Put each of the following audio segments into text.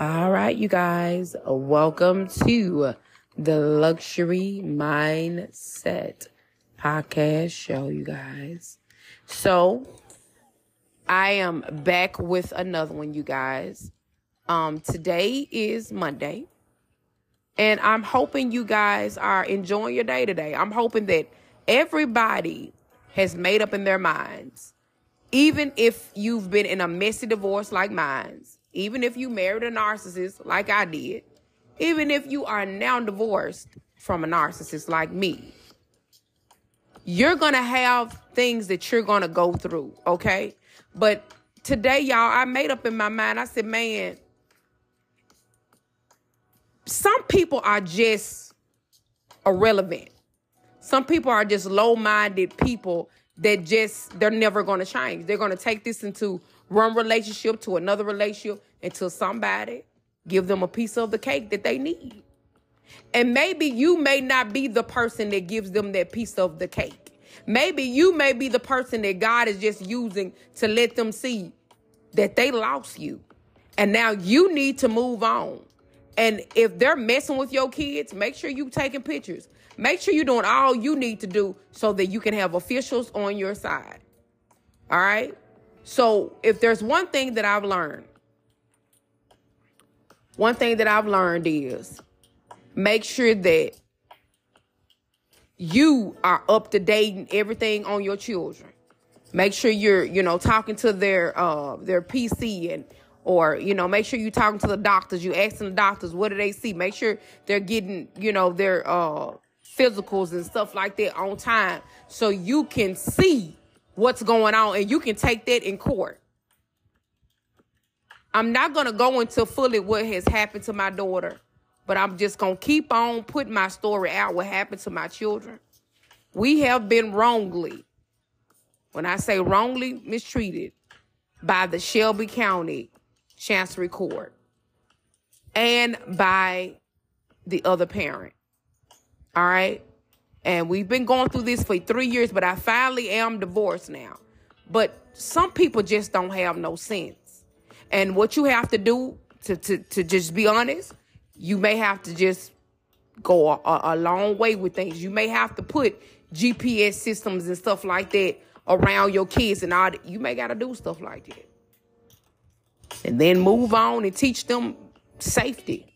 All right, you guys, welcome to the Luxury Mindset podcast show, you guys. So, I am back with another one, you guys. Um, today is Monday, and I'm hoping you guys are enjoying your day today. I'm hoping that everybody has made up in their minds, even if you've been in a messy divorce like mine's even if you married a narcissist like I did, even if you are now divorced from a narcissist like me, you're going to have things that you're going to go through, okay? But today, y'all, I made up in my mind, I said, man, some people are just irrelevant. Some people are just low minded people that just, they're never going to change. They're going to take this into one relationship to another relationship until somebody give them a piece of the cake that they need. And maybe you may not be the person that gives them that piece of the cake. Maybe you may be the person that God is just using to let them see that they lost you. And now you need to move on. And if they're messing with your kids, make sure you taking pictures. Make sure you're doing all you need to do so that you can have officials on your side. All right? So if there's one thing that I've learned, one thing that I've learned is make sure that you are up to date and everything on your children. Make sure you're, you know, talking to their uh their PC and or you know, make sure you're talking to the doctors. You asking the doctors what do they see. Make sure they're getting, you know, their uh physicals and stuff like that on time so you can see what's going on and you can take that in court. I'm not going to go into fully what has happened to my daughter, but I'm just going to keep on putting my story out what happened to my children. We have been wrongly, when I say wrongly mistreated, by the Shelby County Chancery Court and by the other parent. All right. And we've been going through this for three years, but I finally am divorced now. But some people just don't have no sense. And what you have to do to, to, to just be honest, you may have to just go a, a long way with things. You may have to put GPS systems and stuff like that around your kids and all that. You may got to do stuff like that. And then move on and teach them safety.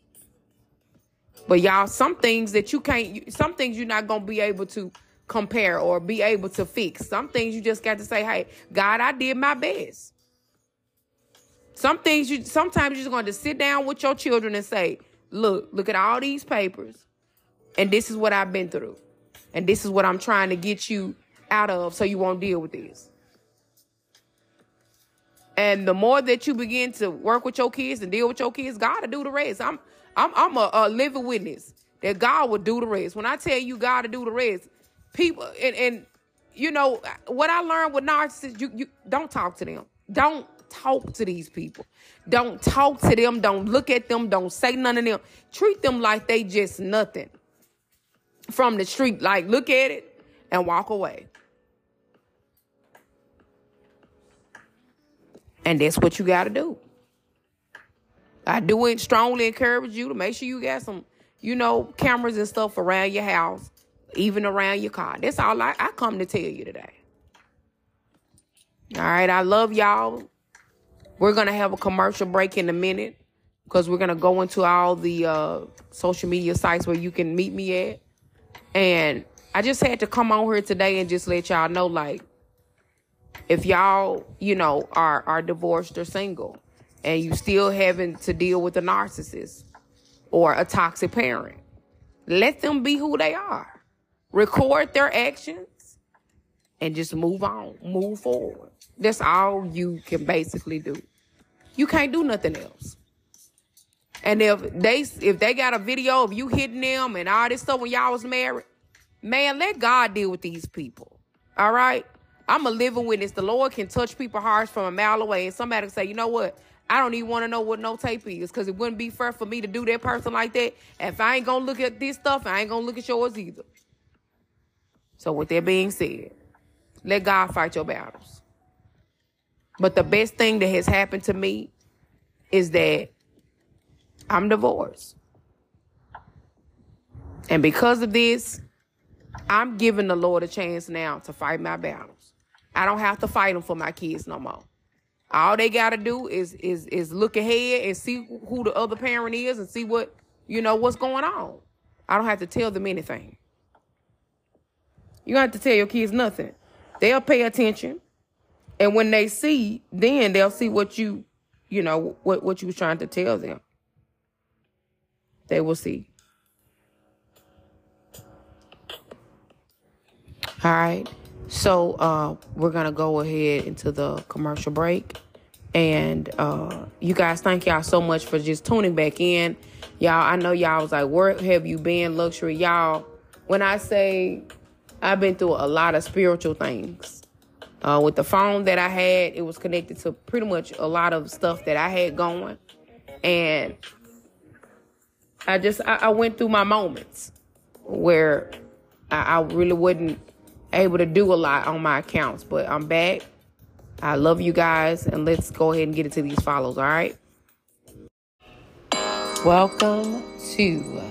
But y'all, some things that you can't, some things you're not gonna be able to compare or be able to fix. Some things you just got to say, "Hey, God, I did my best." Some things you sometimes you're just going to sit down with your children and say, "Look, look at all these papers, and this is what I've been through, and this is what I'm trying to get you out of, so you won't deal with this." And the more that you begin to work with your kids and deal with your kids, God will do the rest. I'm I'm I'm a, a living witness that God will do the rest. When I tell you God to do the rest, people and and you know what I learned with narcissists, you you don't talk to them. Don't talk to these people. Don't talk to them. Don't look at them. Don't say none of them. Treat them like they just nothing from the street. Like look at it and walk away. And that's what you got to do. I do strongly encourage you to make sure you got some, you know, cameras and stuff around your house, even around your car. That's all I, I come to tell you today. All right, I love y'all. We're gonna have a commercial break in a minute because we're gonna go into all the uh, social media sites where you can meet me at. And I just had to come on here today and just let y'all know, like, if y'all, you know, are are divorced or single, and you still having to deal with a narcissist or a toxic parent. Let them be who they are. Record their actions and just move on, move forward. That's all you can basically do. You can't do nothing else. And if they if they got a video of you hitting them and all this stuff when y'all was married, man, let God deal with these people. All right? I'm a living witness. The Lord can touch people's hearts from a mile away, and somebody can say, you know what? I don't even want to know what no tape is because it wouldn't be fair for me to do that person like that. if I ain't gonna look at this stuff, I ain't gonna look at yours either. So with that being said, let God fight your battles. But the best thing that has happened to me is that I'm divorced. And because of this, I'm giving the Lord a chance now to fight my battles. I don't have to fight them for my kids no more. All they gotta do is is is look ahead and see who the other parent is and see what you know what's going on. I don't have to tell them anything. You don't have to tell your kids nothing. They'll pay attention. And when they see, then they'll see what you, you know, what, what you was trying to tell them. They will see. All right. So uh, we're gonna go ahead into the commercial break. And uh, you guys, thank y'all so much for just tuning back in. Y'all, I know y'all was like, where have you been, luxury? Y'all, when I say I've been through a lot of spiritual things. Uh, with the phone that I had, it was connected to pretty much a lot of stuff that I had going. And I just, I, I went through my moments where I, I really wasn't able to do a lot on my accounts. But I'm back. I love you guys. And let's go ahead and get into these follows, all right? Welcome to,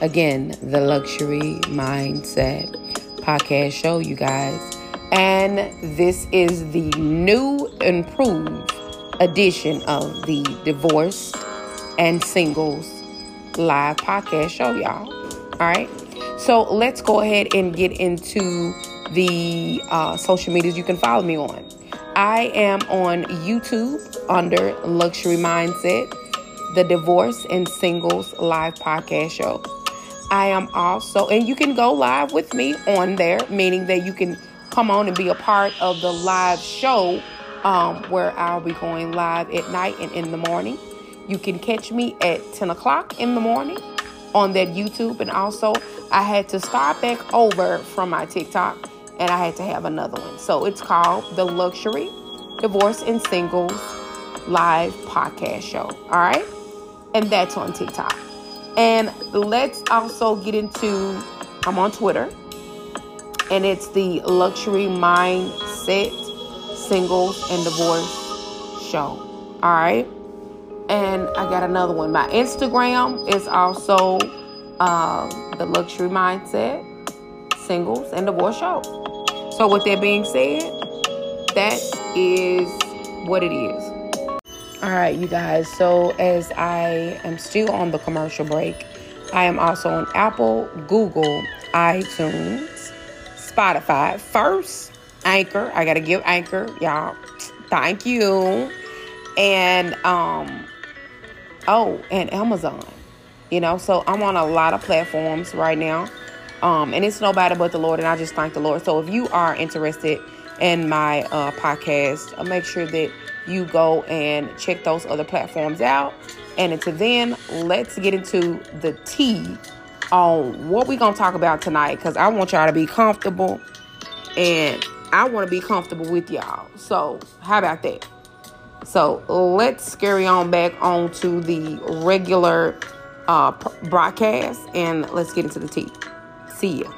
again, the Luxury Mindset podcast show, you guys. And this is the new, improved edition of the Divorced and Singles live podcast show, y'all. All right. So let's go ahead and get into the uh, social medias you can follow me on. I am on YouTube under Luxury Mindset, the Divorce and Singles Live Podcast Show. I am also, and you can go live with me on there, meaning that you can come on and be a part of the live show um, where I'll be going live at night and in the morning. You can catch me at 10 o'clock in the morning on that YouTube. And also, I had to start back over from my TikTok and I had to have another one. So it's called the Luxury Divorce and Singles Live Podcast Show. All right. And that's on TikTok. And let's also get into, I'm on Twitter, and it's the Luxury Mindset Singles and Divorce Show. All right. And I got another one. My Instagram is also uh, the Luxury Mindset Singles and Divorce Show. So, with that being said, that is what it is. All right, you guys. So, as I am still on the commercial break, I am also on Apple, Google, iTunes, Spotify. First, Anchor. I got to give Anchor, y'all. Thank you. And, um, oh, and Amazon. You know, so I'm on a lot of platforms right now. Um, and it's nobody but the Lord, and I just thank the Lord. So if you are interested in my uh, podcast, uh, make sure that you go and check those other platforms out. And until then, let's get into the tea on what we're to talk about tonight because I want y'all to be comfortable and I want to be comfortable with y'all. So, how about that? So, let's carry on back on to the regular uh, broadcast and let's get into the tea. See ya.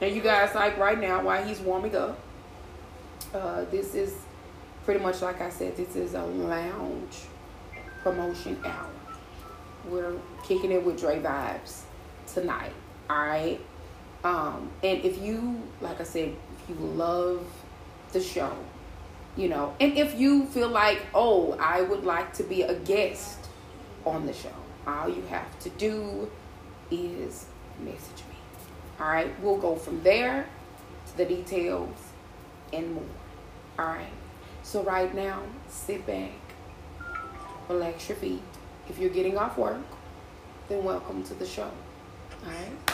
And you guys, like right now, while he's warming up, uh, this is pretty much like I said, this is a lounge promotion hour. We're kicking it with Dre vibes tonight. All right. Um, and if you, like I said, you love the show, you know, and if you feel like, oh, I would like to be a guest on the show, all you have to do is message me. All right, we'll go from there to the details and more. All right, so right now, sit back, relax your feet. If you're getting off work, then welcome to the show. All right,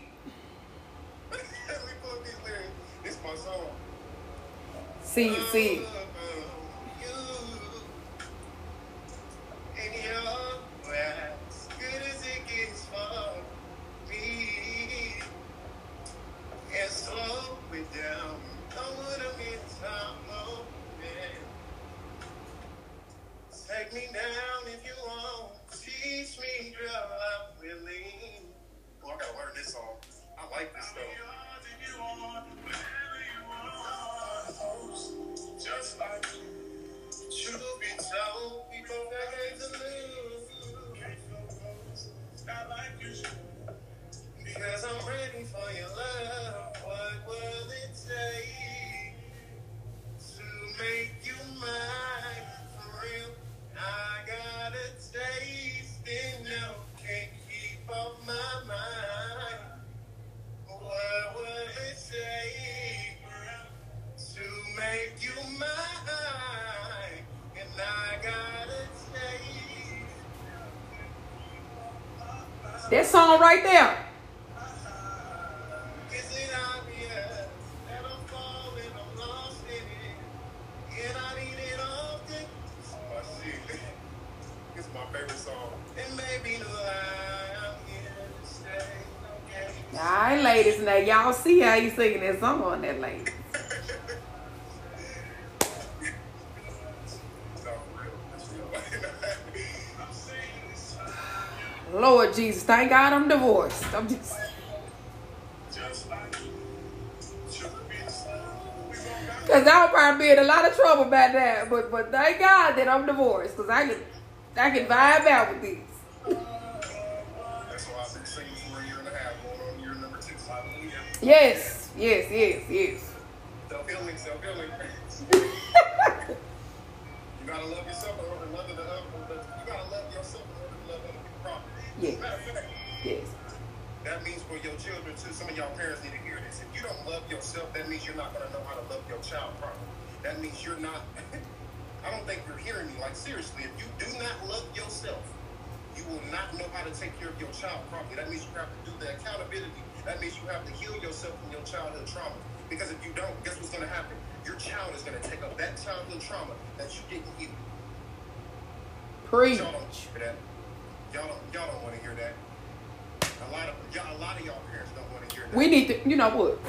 See, see. That song right there. All right, ladies, now y'all see how you singing that song on that lady. Jesus, thank God I'm divorced. I'm just. Cause I'll probably be in a lot of trouble about that, but but thank God that I'm divorced, cause I can I can vibe out with these. Yes, yes, yes, yes. Self healing, self healing. you gotta love yourself in order to love the other. You gotta love yourself in order to love other people properly. Yes. Yes. That means for your children too. Some of y'all parents need to hear this. If you don't love yourself, that means you're not going to know how to love your child properly. That means you're not. I don't think you're hearing me. Like seriously, if you do not love yourself, you will not know how to take care of your child properly. That means you have to do the accountability. That means you have to heal yourself from your childhood trauma. Because if you don't, guess what's going to happen? Your child is going to take up that childhood trauma that you didn't heal. Preach. Y'all don't. Y'all don't, want to hear that. A lot of y'all, a lot of y'all parents don't want to hear that. We need to, you know what?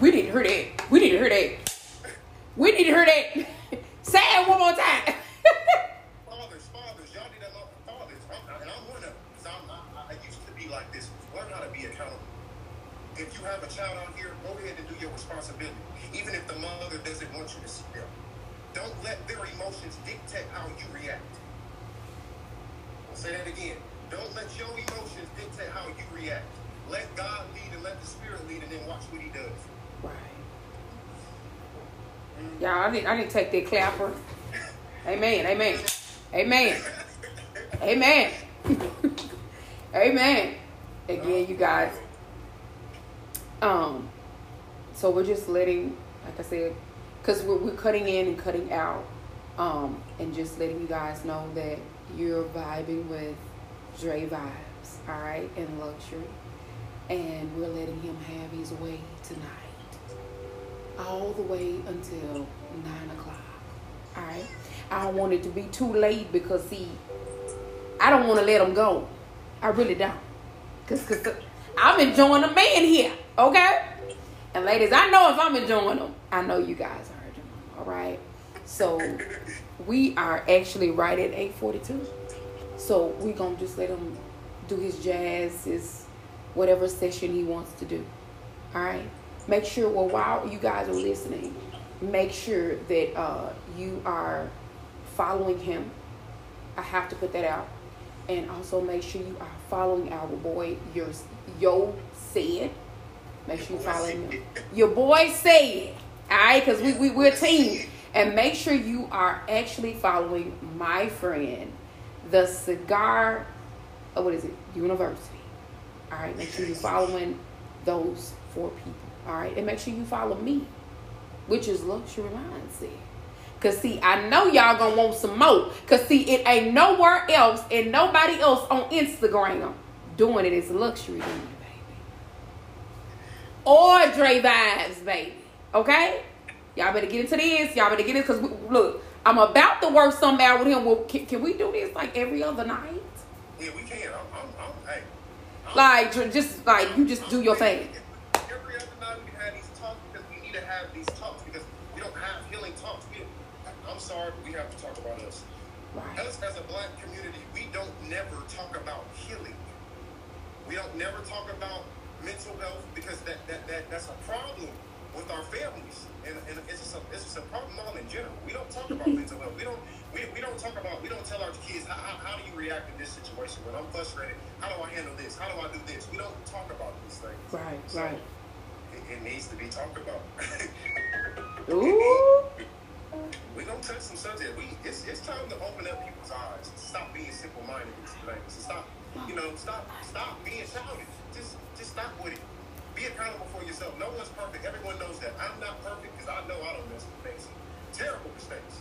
We need to hear that. We need to hear that. we need to hear that. Say it one more time. fathers, fathers, y'all need to love fathers. I'm, and I'm one of them. I, I used to be like this. Learn how to be accountable. If you have a child out here, go ahead and do your responsibility. Even if the mother doesn't want you to see them. Don't let their emotions dictate how you react. Say that again. Don't let your emotions dictate how you react. Let God lead and let the Spirit lead, and then watch what He does. Right. Mm-hmm. Yeah, I didn't. I didn't take that clapper. Amen. Amen. Amen. Amen. Amen. Again, you guys. Um. So we're just letting, like I said, because we're, we're cutting in and cutting out, um, and just letting you guys know that you're vibing with Dre vibes, all right, and luxury. And we're letting him have his way tonight. All the way until 9 o'clock. All right. I don't want it to be too late because, see, I don't want to let him go. I really don't. Because cause I'm enjoying the man here, okay? And ladies, I know if I'm enjoying them, I know you guys are enjoying them, all right? So we are actually right at 842. So we're gonna just let him do his jazz, his whatever session he wants to do. All right. Make sure well while you guys are listening, make sure that uh, you are following him. I have to put that out, and also make sure you are following our boy your yo said. Make sure you follow him. Your boy said. All right, because we, we we're a team. And make sure you are actually following my friend the cigar, oh, what is it? University. All right, make sure you're following those four people. All right, and make sure you follow me, which is luxury mindset. Cause see, I know y'all gonna want some more. Cause see, it ain't nowhere else and nobody else on Instagram doing it. It's luxury baby. Or Dre vibes, baby. Okay? Y'all better get into this. Y'all better get it because look, I'm about to work something out with him. Well, can, can we do this like every other night? Yeah, we can. I'm, I'm, I'm hey. Like just like you just do your thing. Every other night we have these talks because we need to have these talks because we don't have healing talks. We, I'm sorry, but we have to talk about us. Right. Us as a black community, we don't never talk about healing. We don't never talk about mental health because that, that, that that's a problem with our families. And, and it's just a it's a problem all in general. We don't talk about mental health. We don't we, we don't talk about we don't tell our kids how, how, how do you react in this situation when I'm frustrated, how do I handle this? How do I do this? We don't talk about these things. Right, So, right. It, it needs to be talked about. Ooh. We're gonna touch some subject. We it's it's time to open up people's eyes. Stop being simple minded with these things. Stop you know, stop stop being childish. Just just stop with it. Be accountable for yourself. No one's perfect. Everyone knows that. I'm not perfect because I know I don't miss mistakes. Terrible mistakes.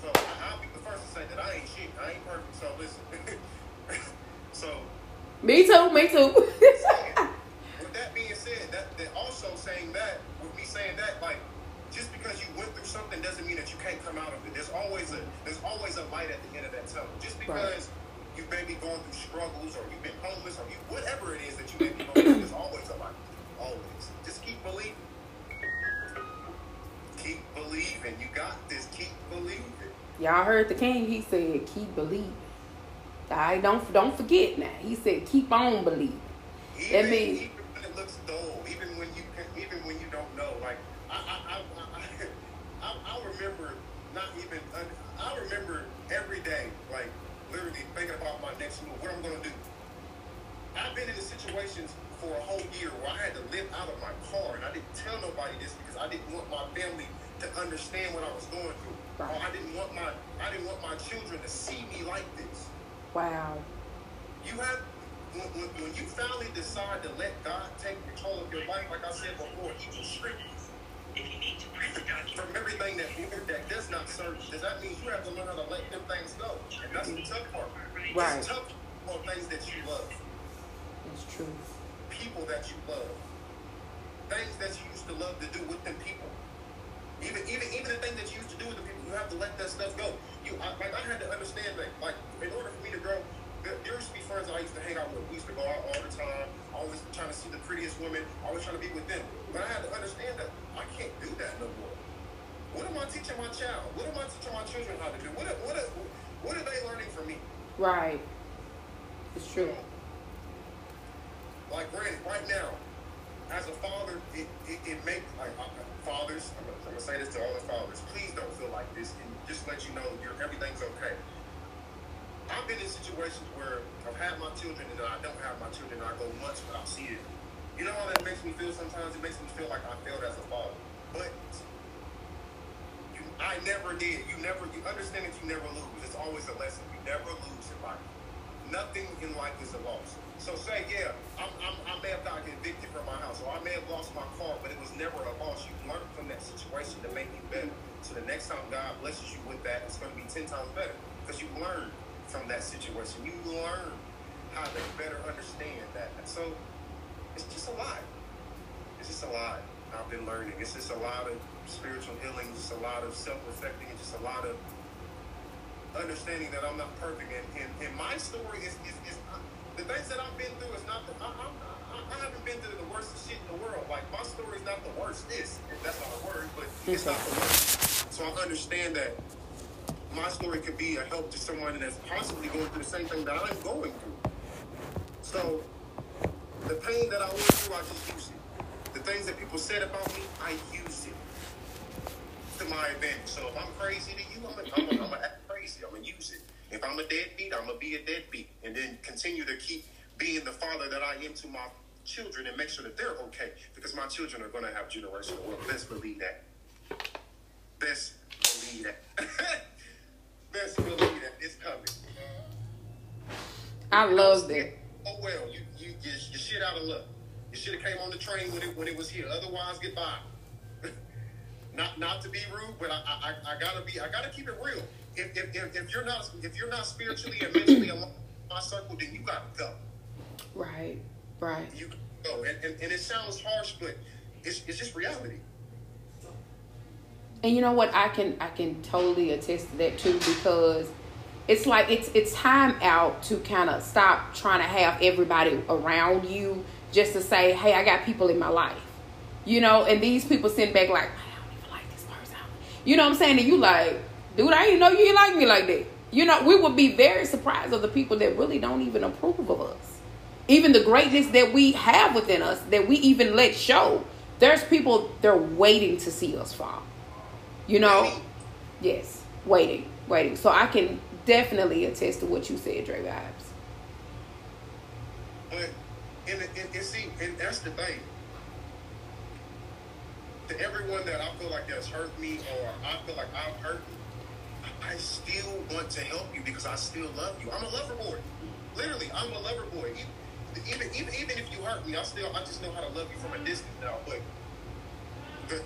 So I, I'll be the first to say that I ain't shit. I ain't perfect. So listen. so Me too. Me too. with that being said, that, that also saying that, with me saying that, like, just because you went through something doesn't mean that you can't come out of it. There's always a there's always a light at the end of that tunnel. Just because you've maybe gone through struggles or you've been homeless or you whatever it is that you may be going through, there's always a light. Always. Just keep believing. Keep believing. You got this. Keep believing. Y'all heard the king. He said, "Keep believing." Right, don't don't forget now. He said, "Keep on believing." Even, That means- even when it looks dull, even when you even when you don't know, like I I I I, I, I remember not even I remember every day, literally thinking about my next move, what I'm gonna do. I've been in the situations for a whole year where I had to live out of my car, and I didn't tell nobody this because I didn't want my family to understand what I was going through. Right. I didn't want my I didn't want my children to see me like this. Wow. You have when, when, when you finally decide to let God take control of your life, like I said before, He will strip you from everything that that does not serve you. Does that mean you have to learn how to let them things go? And that's the tough part. Right. It's tough on things that you love, That's true. people that you love, things that you used to love to do with them people. Even even even the things that you used to do with the people, you have to let that stuff go. You I, like I had to understand that like in order for me to grow, there, there used to be friends that I used to hang out with. We used to go out all the time, always trying to see the prettiest women, always trying to be with them. But I had to understand that I can't do that no more. What am I teaching my child? What am I teaching my children how to do? What are, what what are they learning from me? Right. It's true. Like granted, right now, as a father, it it, it makes like uh, fathers. I'm gonna, I'm gonna say this to all the fathers. Please don't feel like this, and just let you know your everything's okay. I've been in situations where I've had my children and I don't have my children. And I go months without seeing. them. You know how that makes me feel? Sometimes it makes me feel like I failed as a father. But you, I never did. You never. You understand that you never lose. It's always a lesson. You never lose in life. Nothing in life is a loss. So say, yeah, I'm, I'm, I may have gotten evicted from my house, or I may have lost my car, but it was never a loss. You learned from that situation to make you better. So the next time God blesses you with that, it's going to be ten times better because you learned from that situation. You learn how to better understand that. So it's just a lot. It's just a lot. I've been learning. It's just a lot of spiritual healing, just a lot of self-reflecting, just a lot of understanding that I'm not perfect. And, and, and my story is, is, is uh, the things that I've been through is not the, I, I, I, I haven't been through the worst shit in the world. Like my story is not the worst. Is if that's not a word, but it's not the worst. So I understand that my story could be a help to someone that's possibly going through the same thing that I'm going through. So the pain that I went through, I just use it. The things that people said about me, I use it to my advantage. So if I'm crazy to you, I'm gonna I'm I'm act crazy. I'm gonna use it. If I'm a deadbeat, I'm gonna be a deadbeat, and then continue to keep being the father that I am to my children and make sure that they're okay because my children are gonna have generational wealth. Best believe that. Best believe that. Best believe that it's coming. I love that. Oh well, you you you, you shit out of luck. You should have came on the train when it when it was here. Otherwise, goodbye. not not to be rude, but I, I I gotta be I gotta keep it real. If if, if, if you're not if you're not spiritually and mentally along my circle, then you gotta go. Right. Right. You go. And, and and it sounds harsh, but it's it's just reality. And you know what? I can I can totally attest to that too because it's like it's it's time out to kind of stop trying to have everybody around you just to say, "Hey, I got people in my life." You know, and these people sitting back like, "I don't even like this person." You know what I'm saying? And you like, "Dude, I didn't know you like me like that." You know, we would be very surprised of the people that really don't even approve of us. Even the greatness that we have within us that we even let show. There's people they're waiting to see us fall. You know? Yes, waiting, waiting. So I can definitely attest to what you said, Dre Vibes. But and, and, and see, and that's the thing. To everyone that I feel like has hurt me or I feel like I've hurt I still want to help you because I still love you. I'm a lover boy. Literally, I'm a lover boy. Even, even, even if you hurt me, I still I just know how to love you from a distance now. But the,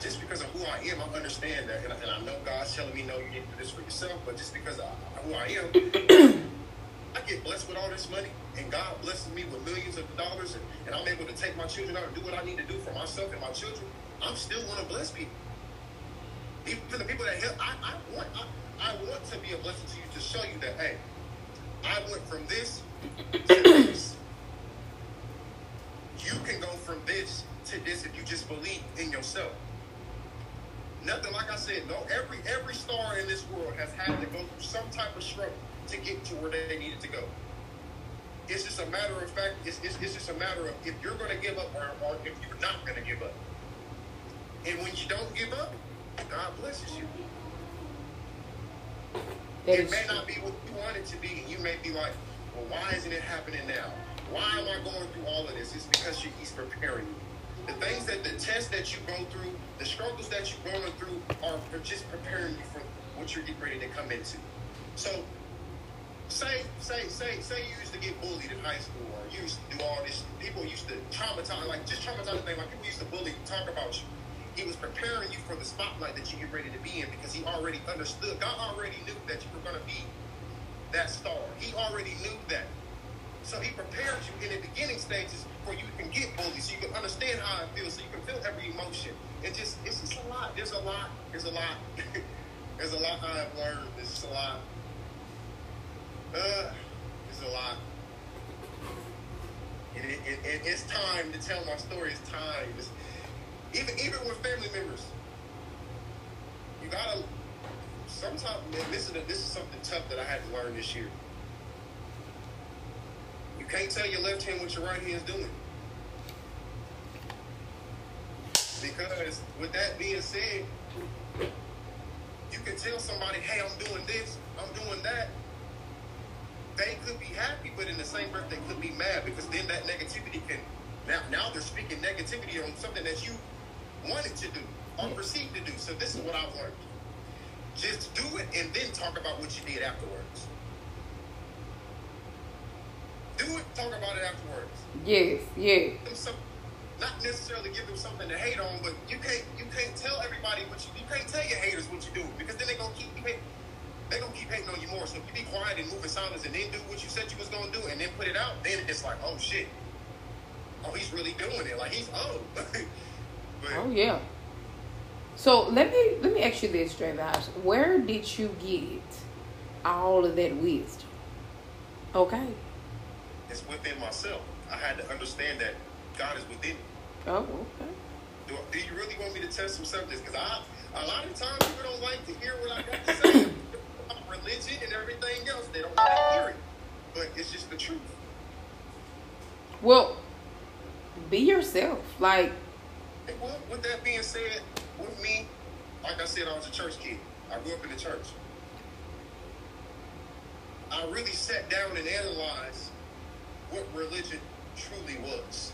just because of who I am, I understand that, and I, and I know God's telling me no, you need to do this for yourself. But just because of who I am, I get blessed with all this money, and God blesses me with millions of dollars, and, and I'm able to take my children out and do what I need to do for myself and my children. I'm still want to bless people. Even the people that help, I, I want. I, I want to be a blessing to you to show you that, hey, I went from this to this. You can go from this to this if you just believe in yourself. Nothing like I said, no, every every star in this world has had to go through some type of struggle to get to where they needed to go. It's just a matter of fact, it's, it's, it's just a matter of if you're going to give up or, or if you're not going to give up. And when you don't give up, God blesses you. That it may true. not be what you want it to be, and you may be like, well, why isn't it happening now? Why am I going through all of this? It's because he's preparing you. The things that the tests that you go through, the struggles that you're going through are, just preparing you for what you're getting ready to come into. So say say say say you used to get bullied in high school or you used to do all this people used to traumatize like just traumatize thing like people used to bully talk about you he was preparing you for the spotlight that you get ready to be in because he already understood. God already knew that you were going to be that star. He already knew that. So he prepared you in the beginning stages for you can get bullied, so you can understand how it feels, so you can feel every emotion. It just it's just a lot. There's a lot. There's a lot. There's a lot I've learned. There's just a lot. Uh, there's a lot. It, it, it, it's time to tell my story. It's time. It's, even even with family members, you gotta sometimes. This is a, this is something tough that I had to learn this year. You can't tell your left hand what your right hand is doing. Because with that being said, you can tell somebody, hey, I'm doing this, I'm doing that. They could be happy, but in the same breath, they could be mad because then that negativity can now now they're speaking negativity on something that you wanted to do or perceived to do. So this is what I've learned. Just do it and then talk about what you did afterwards. Do it, talk about it afterwards. Yes, yes. Not necessarily give them something to hate on, but you can't you can't tell everybody what you you can't tell your haters what you do because then they're gonna keep hating they're gonna keep hating on you more. So if you be quiet and move in silence and then do what you said you was gonna do and then put it out, then it's like, oh shit. Oh, he's really doing it. Like he's oh Oh yeah. So let me let me ask you this, Dre Vibes. Where did you get all of that wisdom? Okay. It's within myself. I had to understand that God is within me. Oh, okay. Do, do you really want me to test some subjects? Because I a lot of times people don't like to hear what I got to say about religion and everything else. They don't want to hear it. But it's just the truth. Well, be yourself. Like well, with that being said, with me, like I said, I was a church kid. I grew up in the church. I really sat down and analyzed what religion truly was.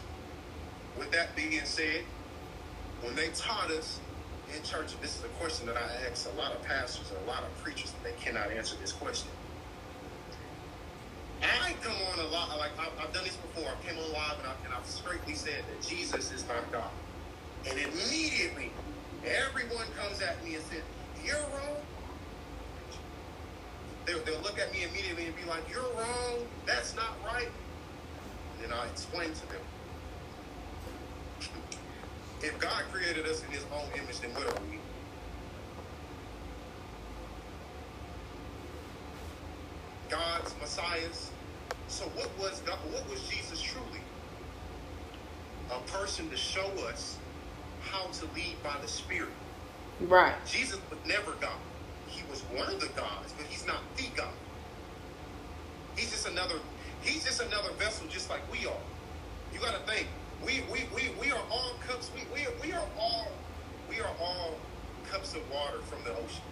With that being said, when they taught us in church, this is a question that I ask a lot of pastors and a lot of preachers, and they cannot answer this question. I come on a lot, like I've, I've done this before. I came on live and, I, and I've straightly said that Jesus is not God. And immediately, everyone comes at me and says, You're wrong. They'll, they'll look at me immediately and be like, You're wrong. That's not right. And then I explain to them. If God created us in his own image, then what are we? God's messiahs. So what was God, what was Jesus truly? A person to show us how to lead by the Spirit. Right. Jesus was never God. He was one of the gods, but he's not the God. He's just another. He's just another vessel, just like we are. You got to think. We we, we we are all cups. We we are, we are all we are all cups of water from the ocean.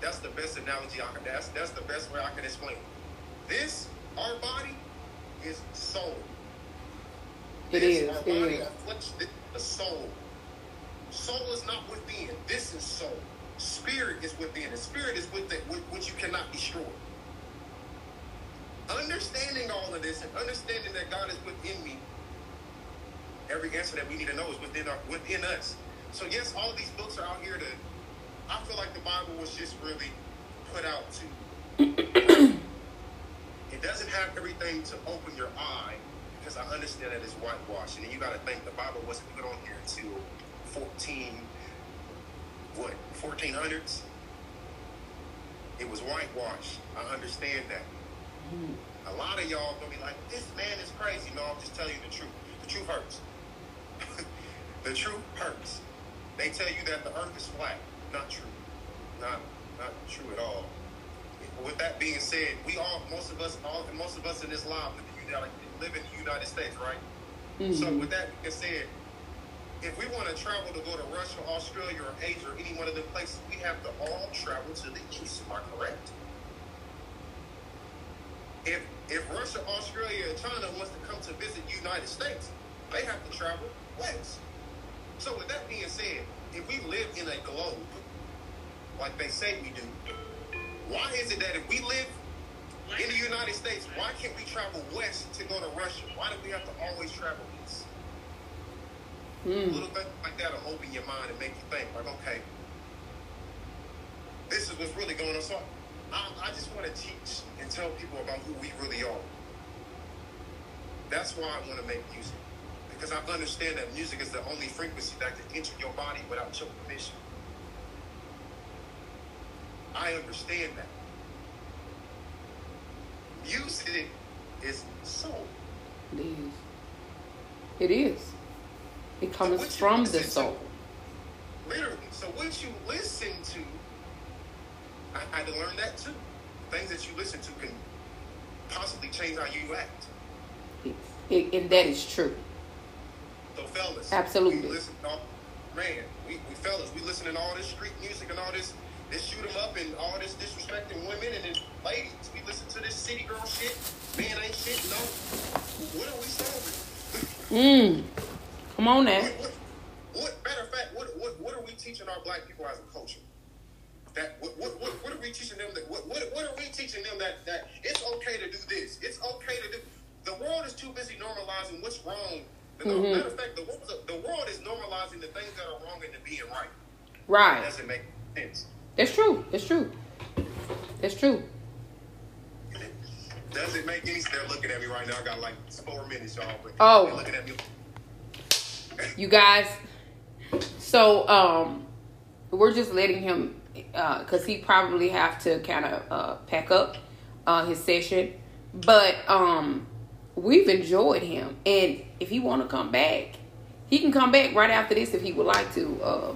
That's the best analogy I can. That's that's the best way I can explain. it. This our body is soul. It This, is, Our it body, is. the soul. Soul is not within. This is soul. Spirit is within. The spirit is within, whi- which you cannot destroy. Understanding all of this and understanding that God is within me, every answer that we need to know is within our, within us. So yes, all these books are out here to. I feel like the Bible was just really put out to. it doesn't have everything to open your eye because I understand that it's whitewashed, and you got to think the Bible wasn't put on here until 14, what 1400s. It was whitewashed. I understand that. A lot of y'all gonna be like, "This man is crazy." No, I'm just telling you the truth. The truth hurts. the truth hurts. They tell you that the earth is flat. Not true. Not not true at all. With that being said, we all, most of us, all, most of us in this live live in the United, live in the United States, right? So Mhm. with that being said, if we want to travel to go to Russia, Australia, or Asia, or any one of the places, we have to all travel to the east. Am I correct? If if Russia, Australia, and China wants to come to visit the United States, they have to travel west. So with that being said, if we live in a globe like they say we do, why is it that if we live in the United States, why can't we travel west to go to Russia? Why do we have to always travel east? Mm. Little things like that will open your mind and make you think, like, okay, this is what's really going on. So I, I just want to teach and tell people about who we really are. That's why I want to make music. Because I understand that music is the only frequency that can enter your body without your permission. I understand that. Music is soul. It is. It is. It comes you from the listen to- soul. Literally. So what you listen to, I had to learn that too. Things that you listen to can possibly change how you act. It, it, and that is true. So fellas, Absolutely. we listen to all, man, we, we fellas, we listening to all this street music and all this, this shoot 'em up and all this disrespecting women and then ladies. We listen to this city girl shit. Man ain't shit. No. What are we solving? Mm. Come on now. What, what, what matter of fact, what, what what are we teaching our black people as a culture? That what what, what, what are we teaching them that what, what what are we teaching them that that it's okay to do this? It's okay to do the world is too busy normalizing what's wrong. The, Mhm. Matter of fact, the world, the world is normalizing the things that are wrong into being right. Right. doesn't make sense. It's true. It's true. It's true. Does it make any sense? They're looking at me right now. I got like four minutes, y'all. But Oh. they're looking at me. You guys. So um, we're just letting him because he probably have to kind of uh, pack up uh, his session, but um, we've enjoyed him, and if he want to come back, he can come back right after this if he would like to uh,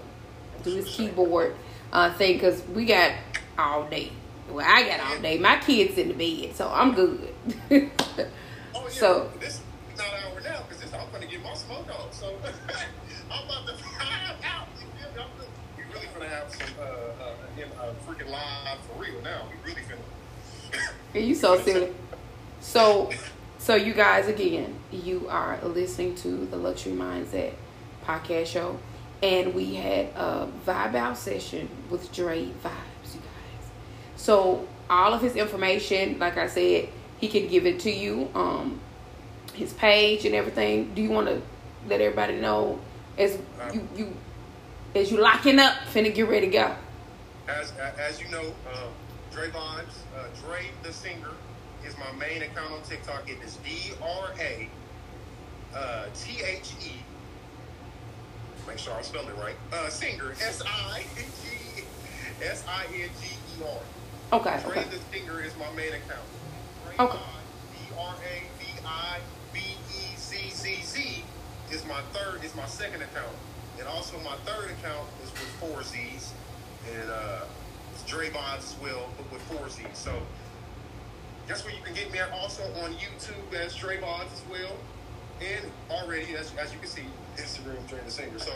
do his keyboard uh, thing because we got all day. Well, I got all day. My kids in the bed, so I'm good. Oh yeah, So- this is not hour now because I'm gonna get my smoke on. So I'm about to find out. You feel me? I'm really, we really gonna have some uh, uh, in, uh, freaking live for real now. We really finna. you so silly. So, so you guys again, you are listening to the Luxury Mindset podcast show, and we had a vibe out session with Dre Vibes, you guys. So all of his information, like I said, he can give it to you, um, his page and everything. Do you want to let everybody know as you you as you locking up, finna get ready to go? As as you know, um, Dre Vibes, uh, Dre the singer is my main account on TikTok. It is D R A uh, T H E. Make sure I'm spelling it right. Uh, singer S I G S I N G E R. Okay. Dre Okay. the Singer is my main account. Dre Okay. D R A V I B E Z Z Z is my third is my second account, and also my third account is with four Z's, and uh, it's Dre as well, but with four Z's. So that's where you can get me. Also on YouTube as Vibes as well, and already as as you can see, Instagram the Singer. So.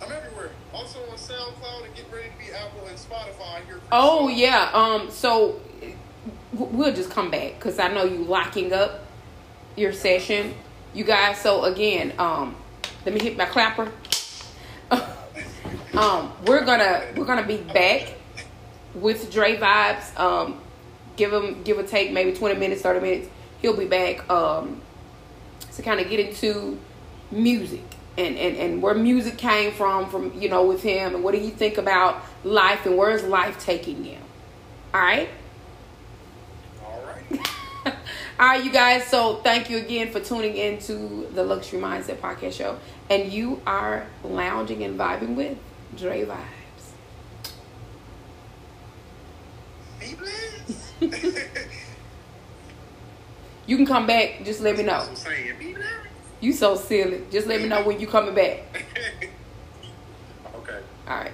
I'm everywhere. Also on SoundCloud and getting ready to be Apple and Spotify here. Oh soon. yeah. Um. So we'll just come back because I know you locking up your session, you guys. So again, um, let me hit my clapper. Um, we're gonna we're gonna be back with Dre vibes. Um, give him give or take maybe twenty minutes, thirty minutes. He'll be back. Um, to kind of get into music and, and, and where music came from from you know with him and what do you think about life and where's life taking you all right All right. all right you guys so thank you again for tuning into the luxury mindset podcast show and you are lounging and vibing with dre vibes Be blessed. you can come back just let me know That's what saying. Be you so silly just let me know when you coming back okay. all right